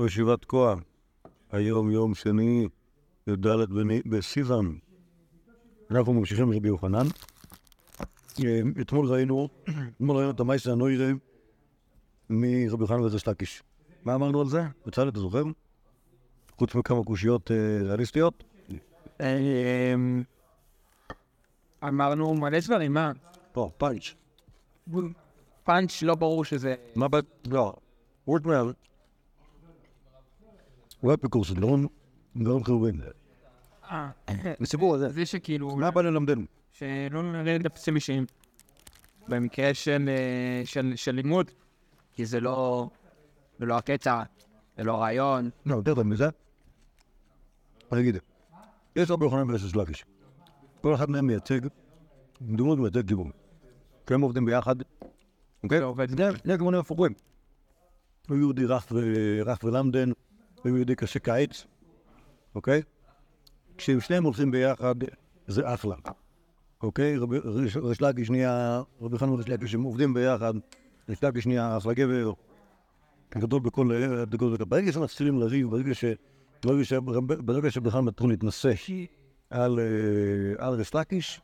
ישיבת כוח, היום יום שני, י"ד בסיוון. אנחנו ממשיכים לרבי יוחנן. אה, אתמול ראינו, אתמול ראינו את המייסר הנוירה מרבי יוחנן וזר שלקיש. מה אמרנו על זה? בצלאל, אתה זוכר? חוץ מכמה קושיות אה, ריאליסטיות? אמ, אמרנו מלא דברים, מה? לא, פאנץ'. פאנץ' לא ברור שזה... מה ב... לא. וורטמן. הוא אפיקורס, דברים דברים חיובים. אה, הסיפור הזה. זה שכאילו... מה בא ללמדנו? שלא נרד לפסים אישיים. במקרה של, אה, של, לימוד, כי זה לא, זה לא הקטע, זה לא רעיון. לא, יותר טוב מזה. אני אגיד, יש רבי יוחנן ויש לקיש. כל אחד מהם מייצג, דמות מייצג כיוון. כי הם עובדים ביחד, אוקיי? זה עובד. זה כיוונים הפוכים. הוא יהודי רך רך ולמדן, הוא יהודי קשה כעץ, אוקיי? כשהם שניהם הולכים ביחד, זה אחלה. אוקיי? ריש לקיש נהיה, רבי יוחנן וריש לקיש, הם עובדים ביחד, ריש לקיש נהיה אחלה גבר, גדול בכל... בכל- ברגע שמתחילים לריב, ברגע ש... ברגע שבכלל מתחילים להתנשא על אה, ריש לקיש,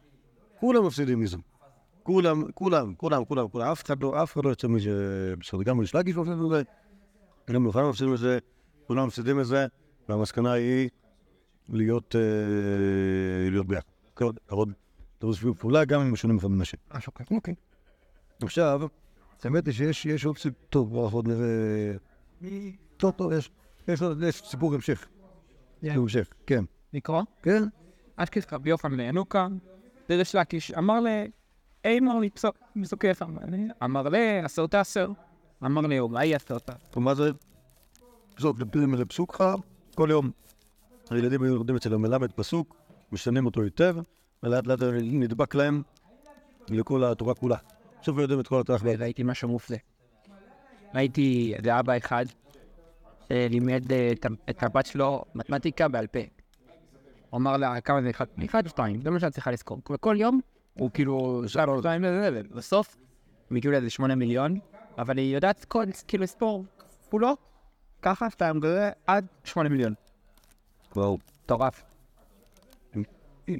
כולם מפסידים מזה. כולם, כולם, כולם, כולם, כולם, אף אחד לא, אף אחד לא יוצא מזה בסדר. גם ריש לקיש מפסיד מזה, גם יוחנן מפסיד מזה, כולם מפסידים מזה, והמסקנה היא להיות, אה, ביחד. לעבוד סביב פעולה גם אם משונים אחד מן השני. אוקיי. עכשיו, האמת היא שיש יש עוד סיפור, טוב, בואו עוד נראה... טוב, טוב, יש, יש, עוד- יש סיפור המשך. סיפור המשך, כן. לקרוא? כן? אשכש רבי יוחנן לינוקה, דרש לקיש, אמר ל... אמר לי פסוק, פסוקיך, אמר ל... עשר תעשר. אמר לי, אולי עשר תעשר. ומה זה? פסוק, זה פסוק חם, כל יום הילדים היו לומדים אצל המלמד פסוק, משנים אותו היטב, ולאט לאט נדבק להם לכל התורה כולה. בסוף יודעים את כל התורה. וראיתי משהו מופלא. ראיתי איזה אבא אחד שלימד אה, את ה- את הבת שלו מתמטיקה בעל פה. הוא אמר לה כמה זה אחד, אחד או שתיים, זה מה שאת צריכה לזכור. וכל יום הוא כאילו שתיים ובסוף הם הגיעו לאיזה שמונה מיליון, אבל היא יודעת כל, כאילו לספור כפולות, ככה, שתיים כזה, עד שמונה מיליון. וואו. מטורף.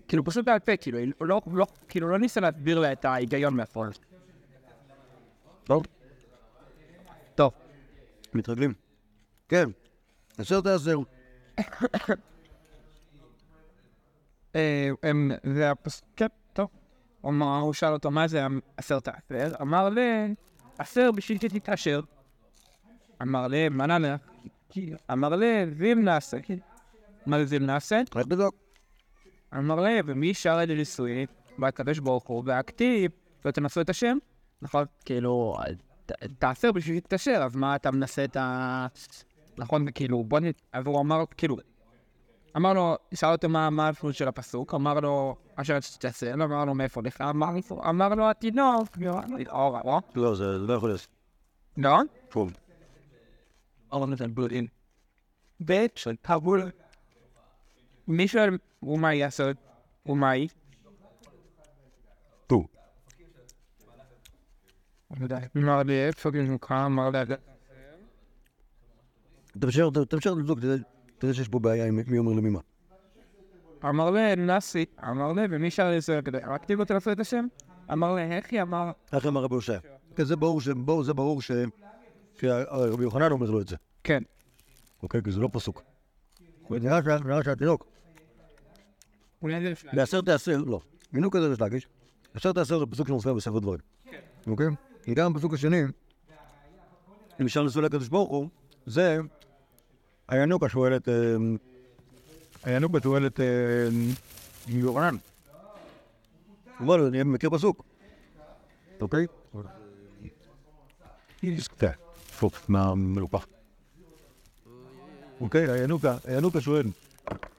כאילו פשוט בעל פה, כאילו, לא, לא, כאילו לא ניסה להסביר לה את ההיגיון מאחורי זה. טוב, טוב. מתרגלים. כן, עשר תעשר. אה, הם- זה הפס... כן, טוב. הוא שאל אותו מה זה עשרת העשר, אמר ל... עשר בשביל שתתעשר. אמר ל... מה נענה? אמר ל... זיו נעשה. מה זה זיו נעשה? רק לבדוק. אמר ל... ומי שר את הנישואין? והקדוש ברוך הוא, והכתיב, ותנסו את השם. נכון, כאילו, תעשר בשביל שתתעשר, אז מה אתה מנסה את ה... נכון, כאילו, בוא נ... אז הוא אמר, כאילו, אמר לו, שאל אותו מה המשמעות של הפסוק, אמר לו, אשר תתעשר, אמר לו, מאיפה לך? אמר לו- התינוק, לא? לא, זה לא יכול להיות. לא? טוב. אמר לו, זה בודין. בית של קבול. מי שואל, ומה יעשה? לא יודע. אמר לי, איפה גנוקה? אמר לי, תמשיך תמשיך לבדוק, תראה- שיש פה בעיה עם מי אומר למי מה. אמר לי, נאסי, אמר לי, ומי שר לזה כדי, רק תראו תנסו את השם? אמר לי, איך היא אמר? איך אמר רבי הושע? זה ברור ש... שרבי יוחנן אומר לו את זה. כן. אוקיי? כי זה לא פסוק. נראה שה- נראה שהתינוק, אולי זה אפשר. בעשר תעשר, לא. מינוק כזה יש להגיש. עשר תעשר זה פסוק שמופיע בספר דברים. אוקיי? כי גם בפסוק השני, אם אפשר לנסוע לקדוש ברוך הוא, זה הינוקה שואלת, אה, הינוקה שואלת אה, יוחנן. הוא אומר אני מכיר פסוק. אוקיי? כן, פוק, מהמלופח. אוקיי, הינוקה, הינוקה שואל,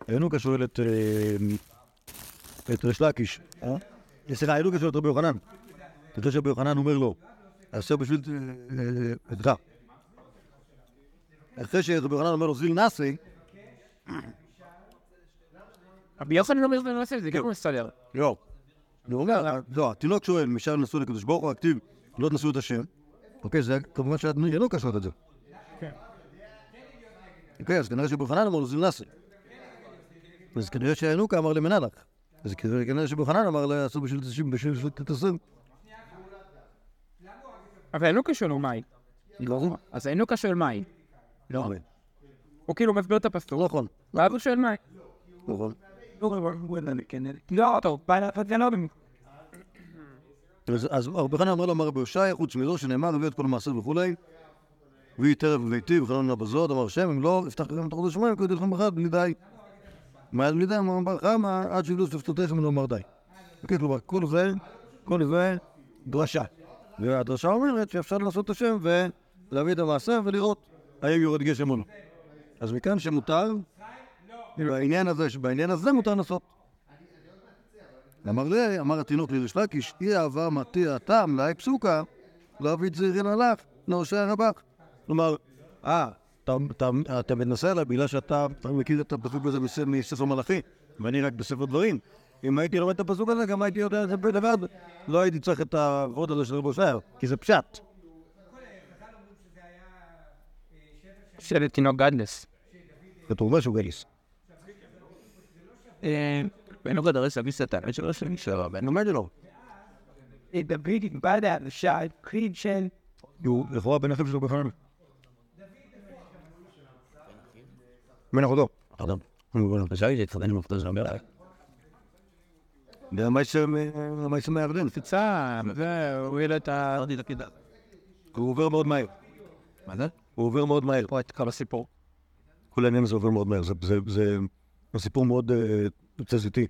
הינוקה שואל את, את ריש לקיש, אה? סליחה, הינוקה שואל את רבי יוחנן. אחרי שרבי יוחנן אומר לו, עשה בשביל עדך. אחרי שרבי יוחנן אומר לו, זיל נאסי, רבי יוחנן אומר שזה נעשה, זה גם מסתדר. לא. לא, התינוק שואל, משם נשאו לקדוש ברוך הוא, הכתיב, לא תנשאו את השם. אוקיי, זה כמובן שהינוקה שואלת את זה. אוקיי, אז כנראה שבוחנן אמר לו זה נאסר. אז כנראה שהינוקה אמר למנלך. אז כנראה שבוחנן אמר לעשות בשביל בשביל שליטת הסם. אבל הינוקה שלו מהי? לא. אז הינוקה שואל מהי? לא. הוא כאילו מסביר את הפסוק, נכון. ואז הוא שואל מהי. נכון. לא, טוב, זה לא במקום. אז, רבי חנן אמר לו, אמר רבי יושעיה, חוץ מזו שנאמר, הביא את כל המעשר וכולי, ויהי טרף בביתי וחלון בזאת, אמר השם, אם לא, אפתח לכם את חודש השמיים, כי לכם אחד, בלי די. מה היה בלי די? אמר ברכה, מה, עד שיבלו שפתותיכם ולא אמר די. אוקיי, כלומר, כל זה, כל זה דרשה. והדרשה אומרת שאפשר לעשות את השם ולהביא את המעשר ולראות האם יורד גשם או לא. אז מכאן שמותר, בעניין הזה, בעניין הזה מותר לעשות. אמר לי, אמר התינוק לריש לקיש, אי אהבה מתי הטעם לאי פסוקה, לא אביא צעירין עליך, נעושה רבך. כלומר, אה, אתה, מנסה עליי בגלל שאתה אתה מכיר את הפסוק הזה מס- מספר מלאכי, ואני רק בספר דברים. אם הייתי לומד את הפסוק הזה, גם הייתי יודע את זה לבד. לא הייתי צריך את הכבוד הזה של רבו שער, כי זה פשט. של תינוק גדלס. כתוב אומר שהוא גליס. ואין לו דרס אביס את האמת שלו של מישהו אני אומר לו, דוד בא לאנשי קריד של... הוא לכאורה בן אחיו שלו בפניו. בן אחותו. זה יש מהירדן. קצר, והוא העלה את ה... הוא עובר מאוד מהר. מה זה? הוא עובר מאוד מהר. פה את כל הסיפור. כל העניין הזה עובר מאוד מהר. זה- זה- זה זה סיפור מאוד אה, תזזיתי.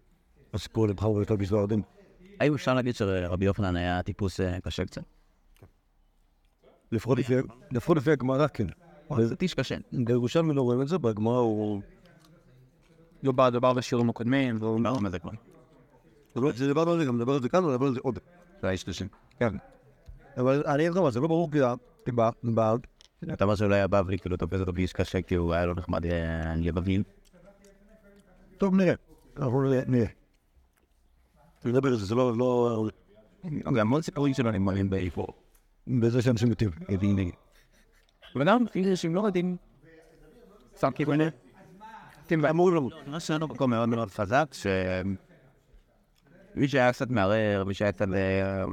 הסיפור בחר ובית אביס והרדן. האם אפשר להגיד שרבי יוחנן היה טיפוס אה, קשה קצת? לפחות לפי- לפחות לפי הגמרא, כן. זה טיש קשה. בירושלמי לא רואים את זה, בגמרא הוא... דובר דובר בשיעורים הקודמים, והוא... דיברנו על זה כבר. זה לא- דיברנו על זה, גם נדבר על זה כאן, ונדבר על זה עוד. זה היה שלושים. כן. אבל אני אגיד לך מה, זה לא ברור כי אתה אומר שהוא לא היה בבלי, כאילו תופס אותו באיש קשה כי הוא היה לא נחמד אה, יבבלי. טוב, נראה. אנחנו נראה. נדבר על זה, זה לא... לא... גם המון סיפורים שלו נגמרים באיפור. בזה שאנשים מתים. וגם, אנשים לא יודעים. שם כיווני. אמורים למות. נראה שהיה לו מקום מאוד מאוד חזק, ש... מי שהיה קצת מערער, מי שהיה קצת... אה,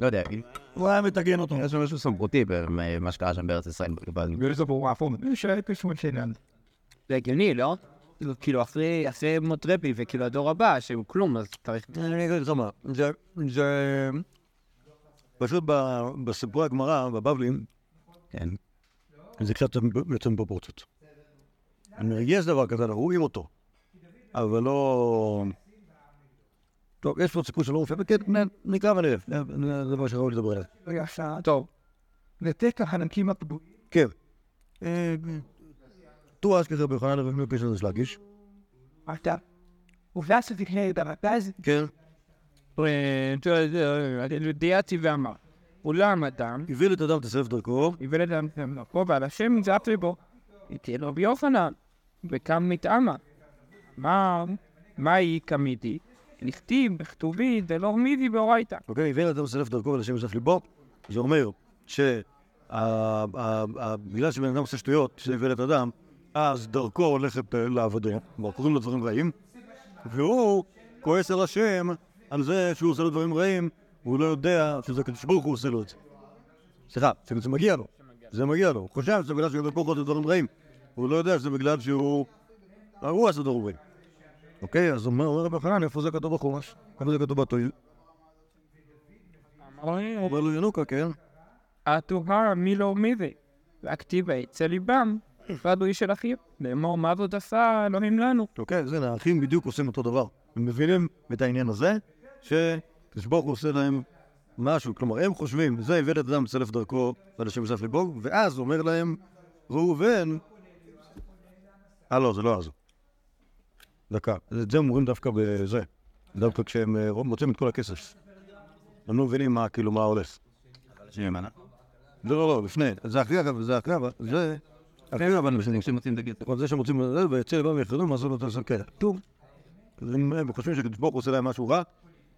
לא יודע, הוא היה מטגן אותו. יש משהו סמכותי במה שקרה שם בארץ ישראל. זה הגיוני, לא? כאילו, אחרי אחרי מות רבי וכאילו הדור הבא, שהוא כלום, אז צריך... אני אגיד לך מה, זה... זה... פשוט ב- בסיפורי הגמרא, בבבלים, כן. זה קצת יוצא מפרופורציות. יש דבר כזה, אנחנו רואים אותו, אבל לא... טוב, יש פה סיפור שלא מופיע, וכן, נקרא ונראה, זה דבר שראוי לדבר עליו. טוב. לתת החנקים הפגועים. כן. תו אשכחר ביוחנן ובמי פשע זה שלגיש. אתה. ואז תקנה במרכז, כן. דיאתי ואמר, אולם אדם, הביא את אדם תסרף דרכו, יבלד אדם דרכו, ועל השם נזעק ליבו. תהיה לו רבי יוחנן, וקם מתאמה. מה, מה היא קמיתי? לכתיב בכתובי דלא מידי באורייתא. אוקיי, הביא את אדם תסרף דרכו ולשם יוסף ליבו, זה אומר שבגלל שבן אדם עושה שטויות, שהביא את אדם, אז דרכו הולכת אה, לעבודה, כלומר קוראים לו דברים רעים, והוא כועס על השם על זה שהוא עושה לו דברים רעים, והוא לא יודע שזה הקדוש ברוך הוא עושה לו את זה. סליחה, שזה מגיע לו, זה מגיע לו, הוא חושב שזה בגלל שהקדוש ברוך הוא עושה דברים רעים, הוא לא יודע שזה בגלל שהוא... הוא עשה דברים רעים. אוקיי, אז אומר רבי יוחנן, איפה זה כתוב בחומש? איפה זה כתוב בתויל? אומר לו ינוקה, כן? התוהר מי לא מידי, והכתיבה אצל ליבם, ועדו איש של אחיו, לאמור מה זאת עשה אלוהים לנו. אוקיי, הנה, האחים בדיוק עושים אותו דבר. הם מבינים את העניין הזה, שקדוש ברוך הוא עושה להם משהו. כלומר, הם חושבים, זה הביא את אדם צלף דרכו ועל השם יוסף ליבו, ואז אומר להם, ראובן, אה לא, זה לא אז. דקה. את זה הם אומרים דווקא בזה. דווקא כשהם אה, מוצאים את כל הכסף. הם לא מבינים מה, כאילו, מה הולך. לא, לא, לא, לפני. זה אחרי, אגב, זה אחרי, אבל זה... אחרי, אבל... כשמוצאים את הגט. נכון, זה שמוצאים את זה, ויצא לבם ויחרדו, מה לעשות אותו לסכן. טוב. הם הם חושבים שקדוש ברוך הוא עושה להם משהו רע,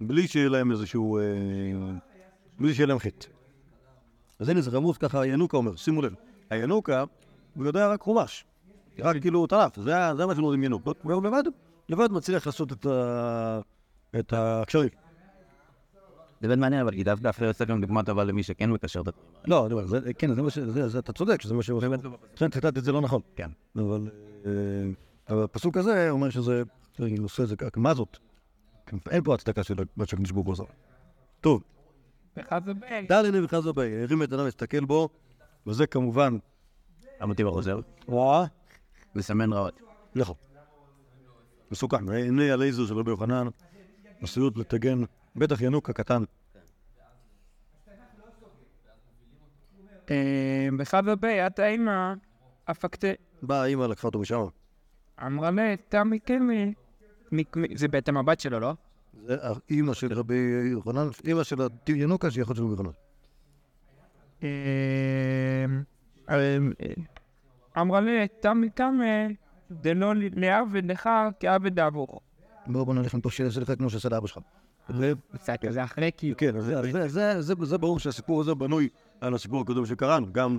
בלי שיהיה להם איזשהו... אה, בלי שיהיה להם חטא. אז הנה זה רמוז ככה, הינוקה אומר, שימו לב. הינוקה הוא יודע רק חומש. רק כאילו תנ"ך, זה היה- זה מה שלא דמיינו. לבד, לבד מצליח לעשות את הקשרים. זה באמת מעניין, אבל כי דווקא אפילו יוצא גם דוגמה טובה למי שכן מקשר את הדברים. לא, אני כן, זה מה ש... אתה צודק, שזה מה עושה. לכן ציטטתי את זה לא נכון. כן. אבל אה, אבל הפסוק הזה אומר שזה... הוא עושה את זה ככה, מה זאת? אין פה הצדקה של מה שהקדוש ברוך הוא עושה. טוב, וחזה בי. דל הנה וחז הבא, הרים את עיניו להסתכל בו, וזה כמובן... המוטיב החוזר. וואה. לסמן רעות. נכון. מסוכן. הנה הלייזר של רבי יוחנן, עשויות לטגן, בטח ינוק הקטן. אה, בי, את האמא, הפקת... באה האמא, לקחה אותו משם. אמרה לה, תמי קמי. זה בעצם הבת שלו, לא? זה האמא של רבי יוחנן, אמא של ינוקה שהיא אחות של רבי יוחנן. אה, אה, אמרה לה, תמי קמי, דלא לעבד לך כעבד עבורו. בוא בוא נלך מפה שזה לך כמו שעשה לאבא שלך. זה- קצת כזה אחרי כאילו. כן, אז זה- זה- זה- זה- זה ברור שהסיפור הזה בנוי על הסיפור הקודם שקראנו, גם...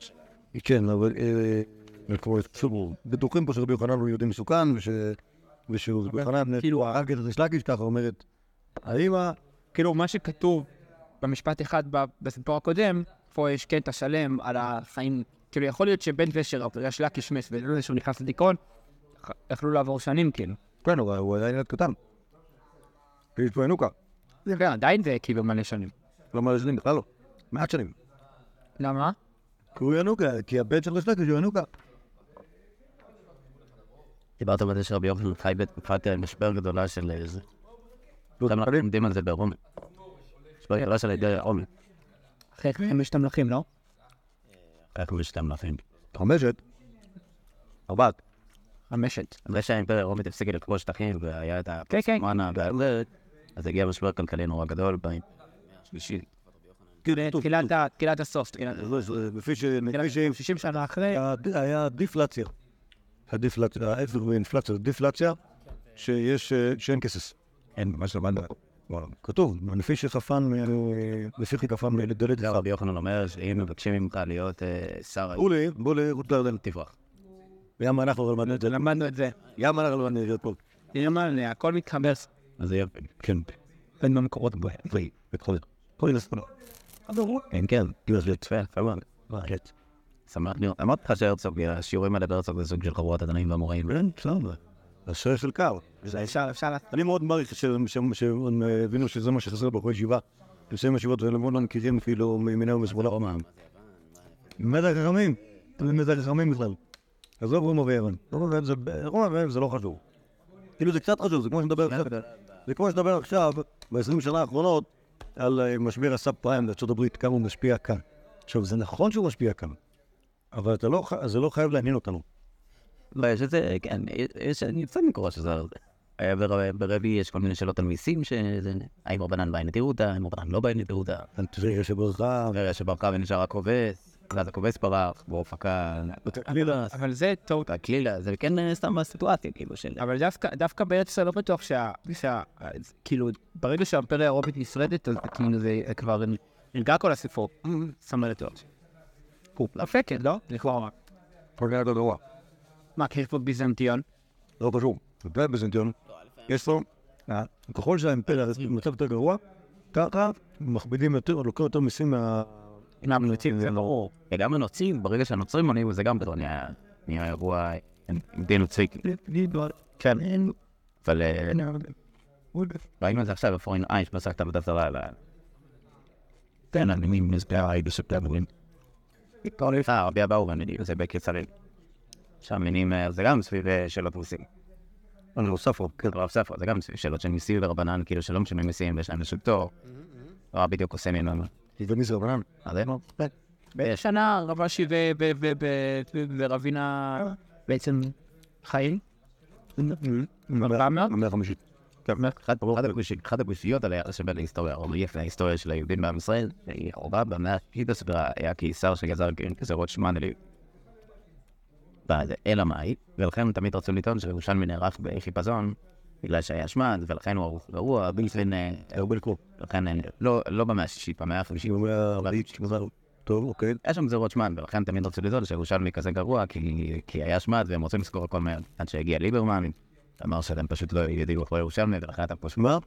זה. כן, אבל... אה, בטוחים פה שרבי יוחנן הוא יהודי מסוכן, וש... ושהוא רבי יוחנן כאילו הרג את ריש ככה אומרת האמא, כאילו, מה שכתוב במשפט אחד בסיפור הקודם, פה יש קטע שלם על החיים, כאילו, יכול להיות שבין זה שריש לקיש מת ולא זה שהוא נכנס לדיכאון, יכ- יכלו לעבור שנים, כאילו. כן, הוא היה ילד קטן. פה ינוקה. זה כן, עדיין זה כאילו מלא שנים. לא מלא שנים, בכלל לא. מעט שנים. למה? כי הוא ינוקה, כי הבן של ריש לקיש הוא ינוקה. דיברת על זה שרבי יוחנן חי בתקופת אה, משבר גדולה של אה, זה. לא, גם אנחנו לומדים על זה ברומי. משבר גדולה של הידי רומי. אחרי חמשת המלכים, לא? איך הוא שתי מלכים. חמשת. ארבעת. חמשת. אחרי שהאימפריה הרומית הפסיקה לכבוש שטחים והיה את כן, כן. אז הגיע משבר כלכלי נורא גדול השלישית. תחילת ה- תחילת הסוף, לפי ש... לפי ש... 60 שנה אחרי, היה- דיפלציה. הדיפלציה, ההפך מאינפלציה, דיפלציה, שיש, אה, שאין כסף. אין, ממש למדנו. כתוב, לפי שחפן, אה, לפי חכפן לדלת אחד. רבי יוחנן אומר שאם מבקשים ממך להיות אה, שר בוא לי, בוא לי, רות לירדן. תברח. ים אנחנו למדנו את זה. למדנו את זה. ים אנחנו למדנו את זה הכל מתחבר אז זה יופי. כן. בין במקורות בו. ואי, בכל זאת. כל מיני ספרות. כן, כן. כאילו זה יפה, יפה מאוד. שמח לראות. אמרתי לך שהרצוג, השיעורים האלה בהרצוג זה סוג של חבורת הדנים והמוראים. כן, בסדר. השרש של קר. אפשר, אפשר לעשות. אני מאוד מעריך שהם הבינו שזה מה שחסר בחורי ישיבה. מסיים ישיבות והם מאוד לא מכירים אפילו מימינה ומשמאלה. רומא. מדי חכמים, מדי חכמים בכלל. עזוב רומא ויוון. רומא ויוון זה- רומא ויוון זה לא חשוב. כאילו זה קצת חשוב, זה כמו שנדבר עכשיו, זה כמו שנדבר עכשיו, ב-20 שנה האחרונות, על אה, משבר הסאב פריים בארצות הברית, כמה הוא משפיע כאן. עכשיו, זה נכון שהוא משפיע כאן, אבל לא זה לא חייב לעניין אותנו. לא, יש איזה, כן, יש, אני יוצא מקרוא שזה על זה. אה, בר- ברבי יש כל מיני שאלות על מיסים, שזה, האם רבנן באי נטירותא, האם רבנן לא באי נטירותא. תראה שברכה, שברכה ונשאר הכובס, ואז הכובס ברח, בהופקה, קלילה. אבל זה טעות. הקלילה, זה כן אה, סתם הסיטואציה, כאילו, של... אבל דווקא, בארץ ישראל לא בטוח שה... כאילו, ברגע שהאימפריה האירופית נפרדת, אז כאילו זה כבר נרגע כל הסיפור. שם לב טוב. הפקת, לא? לכאורה. פוגע אותו גרוע. מה, כי יש פה ביזנטיון? לא קשור. זה בזנטיון. יש לו, אה, ככל שהאימפריה במצב יותר גרוע, ככה מכבידים יותר, לוקחים יותר מיסים מה... מהמנוצים, זה ברור. גם הנוצרים, ברגע שהנוצרים עונים, זה גם בטוח נהיה אירוע דין נוצרי. כן. אבל אה, ראינו את זה עכשיו בפורין עין, שפסק את עבודת זרה על ה... כן, אני מבין, נסגר הייתי בספטמברים. אה, רבי אבאו ואני, זה בקיצרים. שם מינים, זה גם סביב אה, שאלות מיסים. אני נוסף לו, כן. רב ספר, זה גם שאלות של מיסים ורבנן, כאילו שלא משלמים מיסים ויש להם איזשהו פטור. הרב בדיוק עושה ממנו. ומי זה? אז זה באיזה שנה רב אשי ו- ו- ו- ו- ו- ורבינה בעצם חיים? המאה החמישית. אחד הקושיות על היחס שבין ההיסטוריה הרומאית להיסטוריה של היהודים בעם ישראל, היא רבה במאה השישית הסבירה היה קיסר שגזר גזרות שמונה לי. אלא מאי, ולכן תמיד רצו לטעון שירושלמי נערך בחיפזון, בגלל שהיה שמד, ולכן הוא ערוך גרוע, בלפין, הרבה לקרוא. לכן אה, לא לא במאה השישית, במאה החמישית. במאה הרביעית. טוב, אוקיי. היה שם גזירות שמד, ולכן תמיד רצו לדעת שירושלמי כזה גרוע, כי, היה שמד והם רוצים לזכור הכל מהר. עד שהגיע ליברמן, אמר שאתם פשוט לא יודעים לקרוא ירושלמי, ולכן אתם פשוט... מה?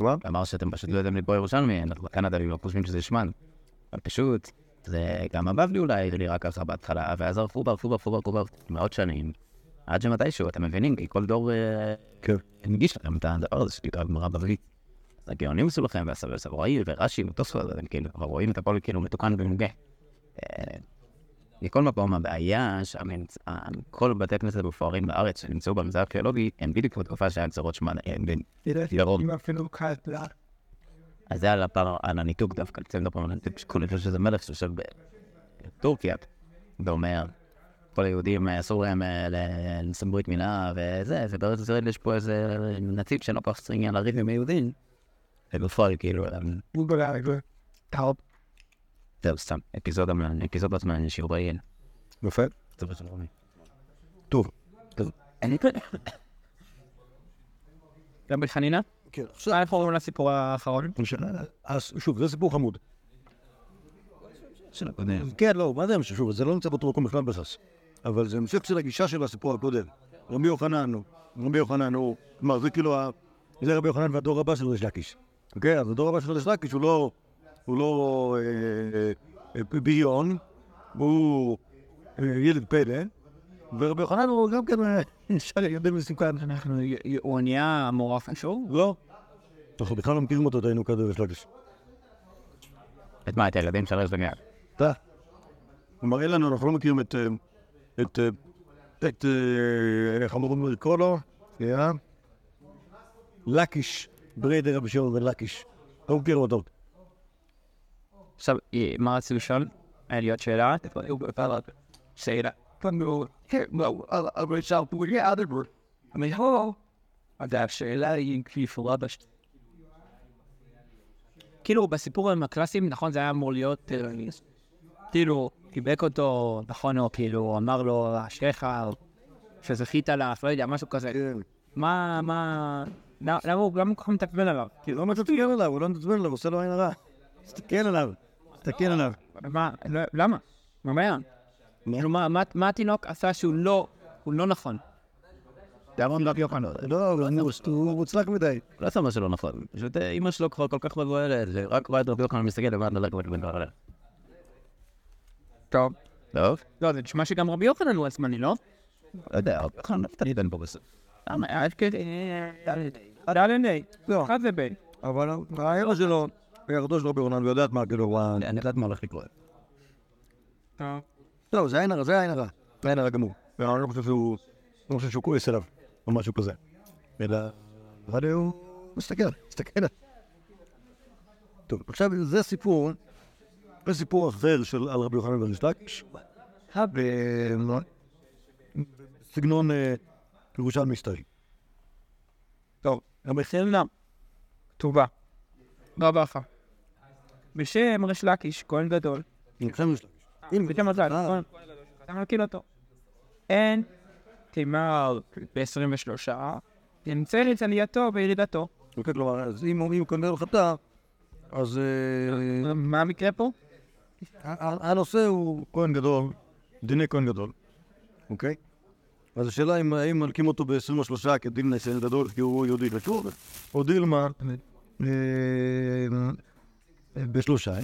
מה? אמר שאתם פשוט לא יודעים לקרוא ירושלמי, לכן אתם לא חושבים שזה שמד. פשוט, זה גם הבבלי אולי זה נראה ככה בהתחלה, ואז ערפו ברפו ברפו ברפו מאות שנים, עד שמתישהו אתם מבינים, כי כל דור אה, כן. הנגיש לכם את הדבר הזה שנקרא גמרא בבלית. אז הגאונים עשו לכם, והסבוראי ורש"י ותוספות, אתם כאילו כבר רואים את הכל כאילו מתוקן ומנוגה. אה, מכל מקום, הבעיה שכל בתי כנסת המפוארים בארץ שנמצאו במזרח הארכיאולוגי, הם בדיוק בתקופה שהיה גזרות שמונה, קטלה. אז זה על הפער, על הניתוק דווקא, קצת מדברים על הניתוק, שכולם חושבים שזה מלך שיושב בטורקיה, ואומר, כל היהודים אה, אסור להם אה, ל- לשם ברית מילה וזה, ובארץ ישראל יש פה איזה נציב שאין לו כל כך עניין לריב עם היהודים, ובפועל כאילו, אה, טאופ. זהו סתם, אפיזודה, מה- אפיזודה זמן שיעור בעיין. יפה. טוב. טוב. רבי חנינה? כן, מה אנחנו אומרים לסיפור האחרון? שוב, זה סיפור חמוד. של הקודם. כן, לא, מה זה המשך? שוב, זה לא נמצא באותו מקום בכלל בחס. אבל זה המשך של הגישה של הסיפור הקודם. רבי יוחנן, הוא- רבי יוחנן הוא, כלומר, זה כאילו, זה רבי יוחנן והדור הבא של ריש לקיש. אוקיי? אז הדור הבא של ריש לקיש הוא לא, הוא לא אה, אה, בריון, הוא אה, ילד פלא, ורבי יוחנן הוא גם כן, שר יודע מסוכן. אנחנו, הוא נהיה מורה חשוב? לא? אנחנו בכלל לא מכירים אותו, היינו כזה ריש לקיש. את מה, את הילדים של רז בגלל? אתה. הוא מראה לנו, אנחנו לא מכירים את... את... אה, את... אה, איך אמורים לקרוא לו? שנייה. לקיש. בריידר רבי שמעון בן לקיש. לא מכירים אותו. עכשיו, אה, מה רצו לשאול? היה לי עוד שאלה? שאלה. אבל שאל פה יהיה עד הבור. אני לא. אגב, שאלה היא בש... כאילו, בסיפורים הקלאסיים, נכון, זה היה אמור להיות, כאילו, חיבק אותו, נכון, או כאילו, אמר לו, אשריך, שזכית לה, לא יודע, משהו כזה. מה, מה... למה למה הוא הוא כל כך מתעצבן עליו? כי לא מתעצבן עליו, הוא לא מתעצבן עליו, עושה לו עין הרע. תסתכל עליו. תסתכל עליו. מה, לא- למה? מה הבעיה? כאילו, מה- התינוק עשה שהוא לא, הוא לא נכון? דרון רבי יוחנן. לא, הוא- הוא מוצלח מדי. לא עשה משהו לא נכון, פשוט אה, אמא שלו כבר כל כך מבוהלת, ורק רואה את רבי יוחנן מסתכל לבד על הרגל ובן עליה. טוב. טוב, לא, זה נשמע שגם רבי יוחנן הוא עצמני, לא? לא יודע, רבי יוחנן תמיד אין פה בסוף. למה? עד כדי... דלת לא. אחד זה ב... אבל העיר שלו, ירדו של רבי יוחנן, ויודעת מה, כאילו, הוא ה- אני יודעת מה הולך לקרות. טוב. לא, זה עין הרע, זה עין הרע. זה עין הרע גמור. ואני לא חושב שהוא, לא חושב שהוא כועס עליו, או משהו כזה. אלא, אבל הוא מסתכל, מסתכל. טוב, עכשיו זה סיפור, זה סיפור אחר של על רבי יוחנן בן לקיש. בסגנון אה, ירושלמי סטרי. טוב. המחיר נם. כתובה. לא ברכה. בשם ריש לקיש, כהן גדול. עכשיו יש לה. הנה, בשם מזל, נכון? אתה מכיר אותו. אין תימר ב-23, נמצא את עלייתו וירידתו. אוקיי, כלומר, אז אם קונה לו חטא, אז אה, מה המקרה פה? הנושא הוא כהן גדול, דיני כהן גדול, אוקיי? אז השאלה אם האם מלקים אותו ב-23 כדין ניסיון גדול כי הוא יהודי ושוב, או דילמה אה, בשלושה.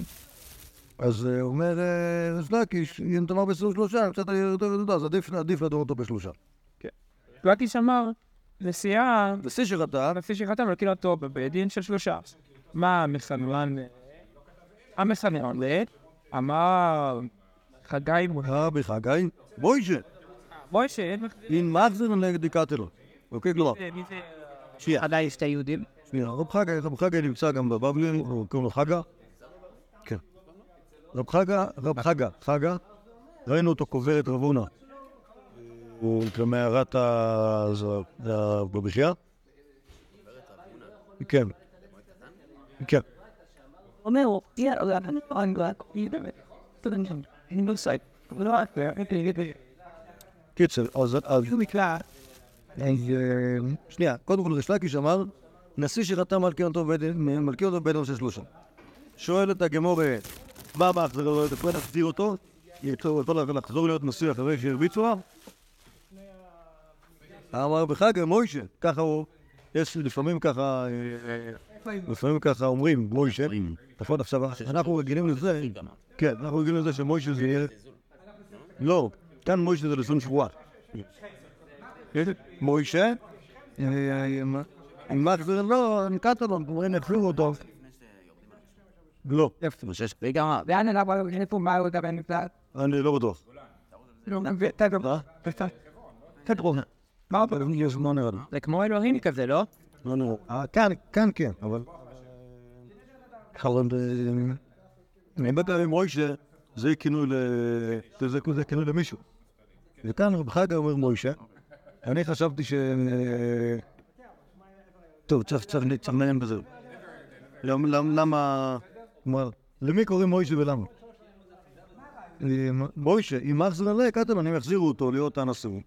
אז אה, אומר אה, ריש לקיש, אם תאמר ב-23, קצת יותר גדול, אז עדיף לדור אותו בשלושה. לקיש אמר, נסיעה, בשיא שחטא, נשיא שחתם להקים אותו בבית דין של שלושה. מה המסנן? המסנן אמר חגי מול... רבי חגי, מוישה, בואי שאין אין מחזיר נגד דיקטלו. אוקיי, כלומר, מי זה... שנייה. עדיין שתי יהודים? שנייה, רב חגה, רב חגה נמצא גם בבבלי, הוא קוראים לו חגה. כן. רב חגה, רב חגה, חגה, ראינו אותו קובר את רב הונא. הוא כמערת הבבחייה. כן. כן. אומר, יאללה, אני לא אנגלק, אני לא סייט. לא, קיצר, אז... הוא אה, שנייה, קודם כל ריש לקיש אמר, נשיא שחתם מלכי אותו אותו בבית של שלושה. שואל את הגמורה, מה מאחזר לו את הפרט, להחזיר אותו, יכול לחזור להיות נשיא אחרי שהרביצו לו. אמר בחג מוישה, ככה הוא, יש לפעמים ככה, אה, לפעמים ככה אומרים, מוישה, נכון, עכשיו אנחנו רגילים לזה, כן, אנחנו רגילים לזה שמוישה זה יהיה, לא, כאן מוישה זה לשון שבועה. מוישה, אם מחזיר לא, נקטו לו, אומרים נפלו אותו. לא, מה? אני לא בטוח. לא. מה לא. זה כמו אלוהים כזה, לא? לא נראה. אה, כאן, כאן כן, אבל... אבל... אני בטח עם מוישה, זה כינוי ל... זה כינוי למישהו. וכאן רב חגה אומר מוישה, אני חשבתי ש... טוב, צריך לעניין בזה. למ- למ- למה... למי קוראים מוישה ולמה? אה, מוישה, אם מחזיר עליה, כתב, אני יחזירו אותו להיות הנשוא.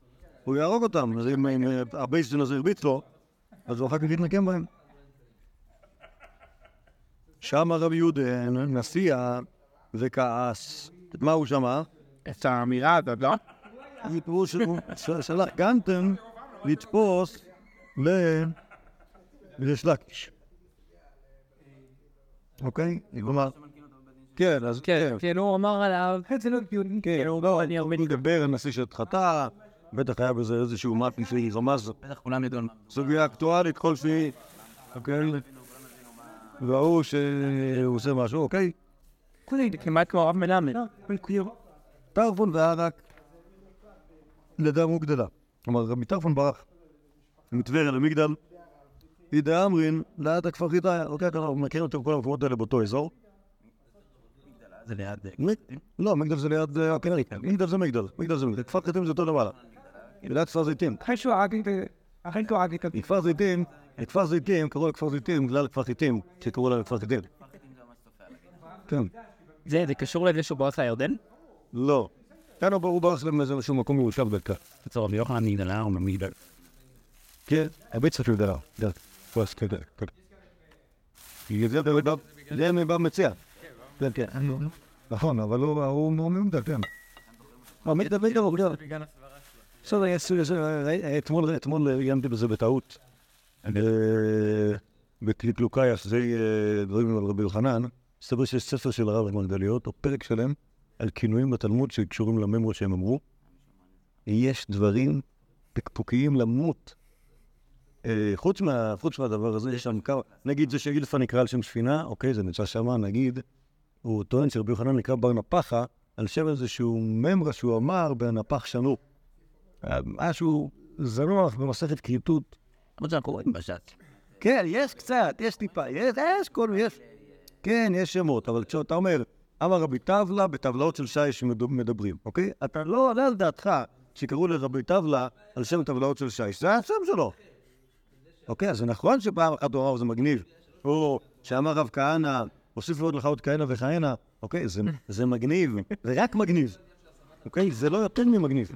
הוא יהרוג אותם, אז אם אה, הבייסטין הזה הרביץ לו, אז הוא אחר כך יתנקם בהם. שם רבי יהודה נסיע וכעס. את מה הוא שמע? את האמירה הזאת, לא? הסיפור שהוא של- שלח גנטן לתפוס ל- לריש לקיש. אוקיי? כלומר, כן, אז כן, כאילו הוא אמר עליו, זה לא אני הרבה... הוא מדבר על נשיא של חטא, בטח היה בזה איזשהו מאפין שרמז בטח כולם ידעו על מה. סוגיה אקטואלית כלשהי, אוקיי? וההוא שהוא עושה משהו, אוקיי? כמעט כמו רב מלמד. טרפון וערק לדם וגדלה. כלומר, רבי טרפון ברח מטבריה למגדל, אידה אמרין, לאט הכפר חיטה, אוקיי, אנחנו מכירים את כל המקומות האלה באותו אזור. זה ליד... מ- לא, מגדל זה ליד אה, הכנרי, מגדל זה מגדל, מגדל זה מגדל, כפר חיטים זה אותו למעלה. ליד כפר זיתים. אחרי שהוא הרג את... אחרי שהוא הרג את... כפר זיתים, כפר זיתים קראו לכפר זיתים בגלל כפר חיטים, שקראו להם כפר חיטים. כן. זה, זה קשור לזה שהוא ברח לירדן? לא. כאן הוא ברח להם איזשהו מקום מיושב בטח. בצור רבי יוחנן מגדלה או ממגדל. כן, הרבה צריך. כזה. זה מבא- מבא מציע. כן, כן. נכון, אבל הוא ממדל, כן. מי מדבר גם הוא בסדר, יש- אה, אתמול עיינתי בזה בטעות. אה, בקליקלוקאי אחרי אה, דברים על רבי יוחנן, מסתבר שיש ספר של הרב מרגליות, או פרק שלם, על כינויים בתלמוד שקשורים לממרו שהם אמרו. יש דברים פקפוקיים למות. אה, חוץ, מה, חוץ מהדבר הזה, יש שם כמה, נגיד זה שאילפה נקרא על שם ספינה, אוקיי, זה נמצא שמה, נגיד, הוא טוען שרבי יוחנן נקרא בר נפחה, על שם איזשהו ממרה שהוא אמר בנפח שנור. משהו זנוח במסכת כריתות. למרות שאנחנו רואים בש"ס. כן, יש קצת, יש טיפה, יש, יש כל יש. כן, יש שמות, אבל כשאתה אומר, אמר רבי טבלה בטבלאות של שיש מדברים, אוקיי? אתה לא עולה על דעתך שקראו לרבי טבלה על שם טבלאות של שיש, זה השם שלו. אוקיי, אז זה נכון שפעם אחת הוא אמר זה מגניב, או שאמר רב כהנא, הוסיף עוד לך עוד כהנה וכהנה, אוקיי, זה מגניב, זה רק מגניב, אוקיי? זה לא יותר ממגניב.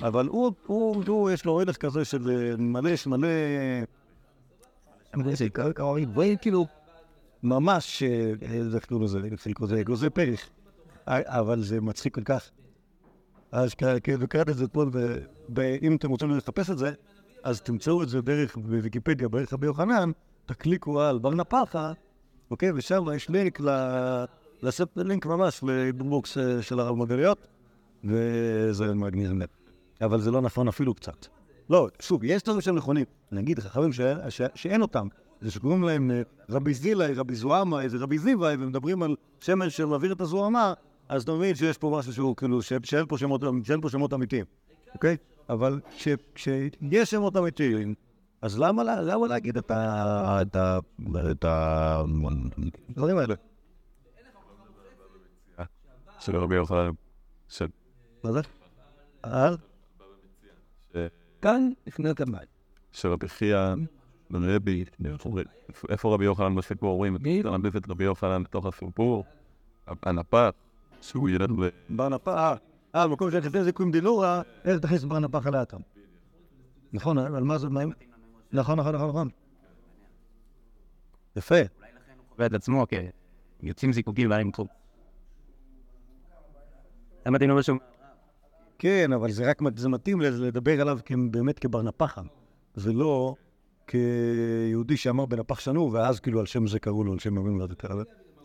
אבל הוא, הוא, הוא, יש לו הלך כזה של אה, מלא, מלא... כאילו, ממש, אה, איך קוראים לזה, אגוזי פרח, אה, אבל זה מצחיק כל כך. אז כאילו קראתי את זה אתמול, ואם אתם רוצים לחפש את זה, אז תמצאו את זה דרך בוויקיפדיה, בערך רבי יוחנן, תקליקו על בר נפחה, אוקיי? ושם יש לינק ל- לספר לינק ממש לבוקס של הרב מרגליות, וזה מגניב מת. אבל זה לא נכון אפילו קצת. לא, שוב, יש דברים שהם נכונים. נגיד, חכמים ש- ש- שאין אותם, זה שקוראים להם אה, רבי זילי, רבי זוהמה, איזה רבי זיוואי, ומדברים על שמן שמעביר את הזוהמה, אז אתה מבין שיש פה משהו שהוא כאילו, ש- שאין פה שמות, שאין פה שמות אמיתיים, אוקיי? אבל כש- כשיש שמות אמיתיים, אז למה, למה להגיד את ה... את ה... את ה... הדברים האלה? של רבי יוחנן, של... מה זה? כאן, לפני הקמת. של רבי חייא, רבי, איפה רבי יוחנן בסיפור רואים? מי? אתה מעדיף את רבי יוחנן בתוך הסיפור, הנפח, שהוא ילד ב... בר נפח, אה, אה, במקום שאתה תכניס זיכויים דילורה, איך תכניס בר נפח על האטם. נכון, על מה זה? נכון, נכון, נכון, נכון. יפה. קובע את עצמו, כי יוצאים זיקוקים ועלים קרוב. למה אתם לא משום? כן, אבל זה רק זה מתאים לדבר עליו באמת כבר נפחם, ולא כיהודי שאמר בנפח שנוא, ואז כאילו על שם זה קראו לו, על שם אומרים לו יותר.